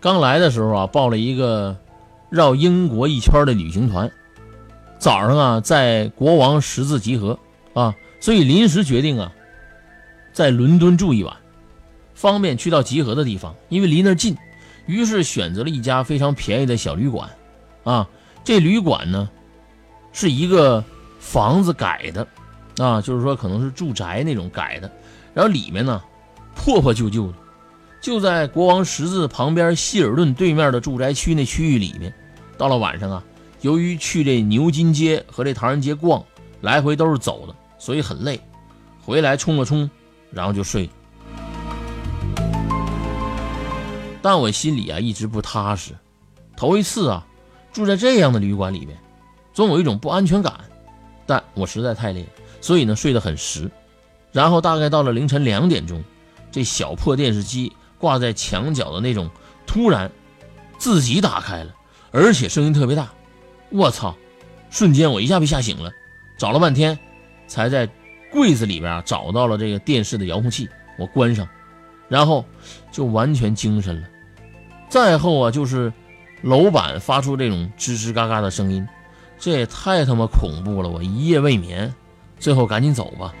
刚来的时候啊，报了一个绕英国一圈的旅行团，早上啊在国王十字集合啊，所以临时决定啊在伦敦住一晚，方便去到集合的地方，因为离那儿近，于是选择了一家非常便宜的小旅馆啊。这旅馆呢是一个房子改的啊，就是说可能是住宅那种改的，然后里面呢破破旧旧的。就在国王十字旁边希尔顿对面的住宅区那区域里面，到了晚上啊，由于去这牛津街和这唐人街逛，来回都是走的，所以很累。回来冲了冲，然后就睡。但我心里啊一直不踏实，头一次啊住在这样的旅馆里面，总有一种不安全感。但我实在太累，所以呢睡得很实。然后大概到了凌晨两点钟，这小破电视机。挂在墙角的那种，突然自己打开了，而且声音特别大。我操！瞬间我一下被吓醒了，找了半天，才在柜子里边找到了这个电视的遥控器。我关上，然后就完全精神了。再后啊，就是楼板发出这种吱吱嘎嘎的声音，这也太他妈恐怖了！我一夜未眠，最后赶紧走吧。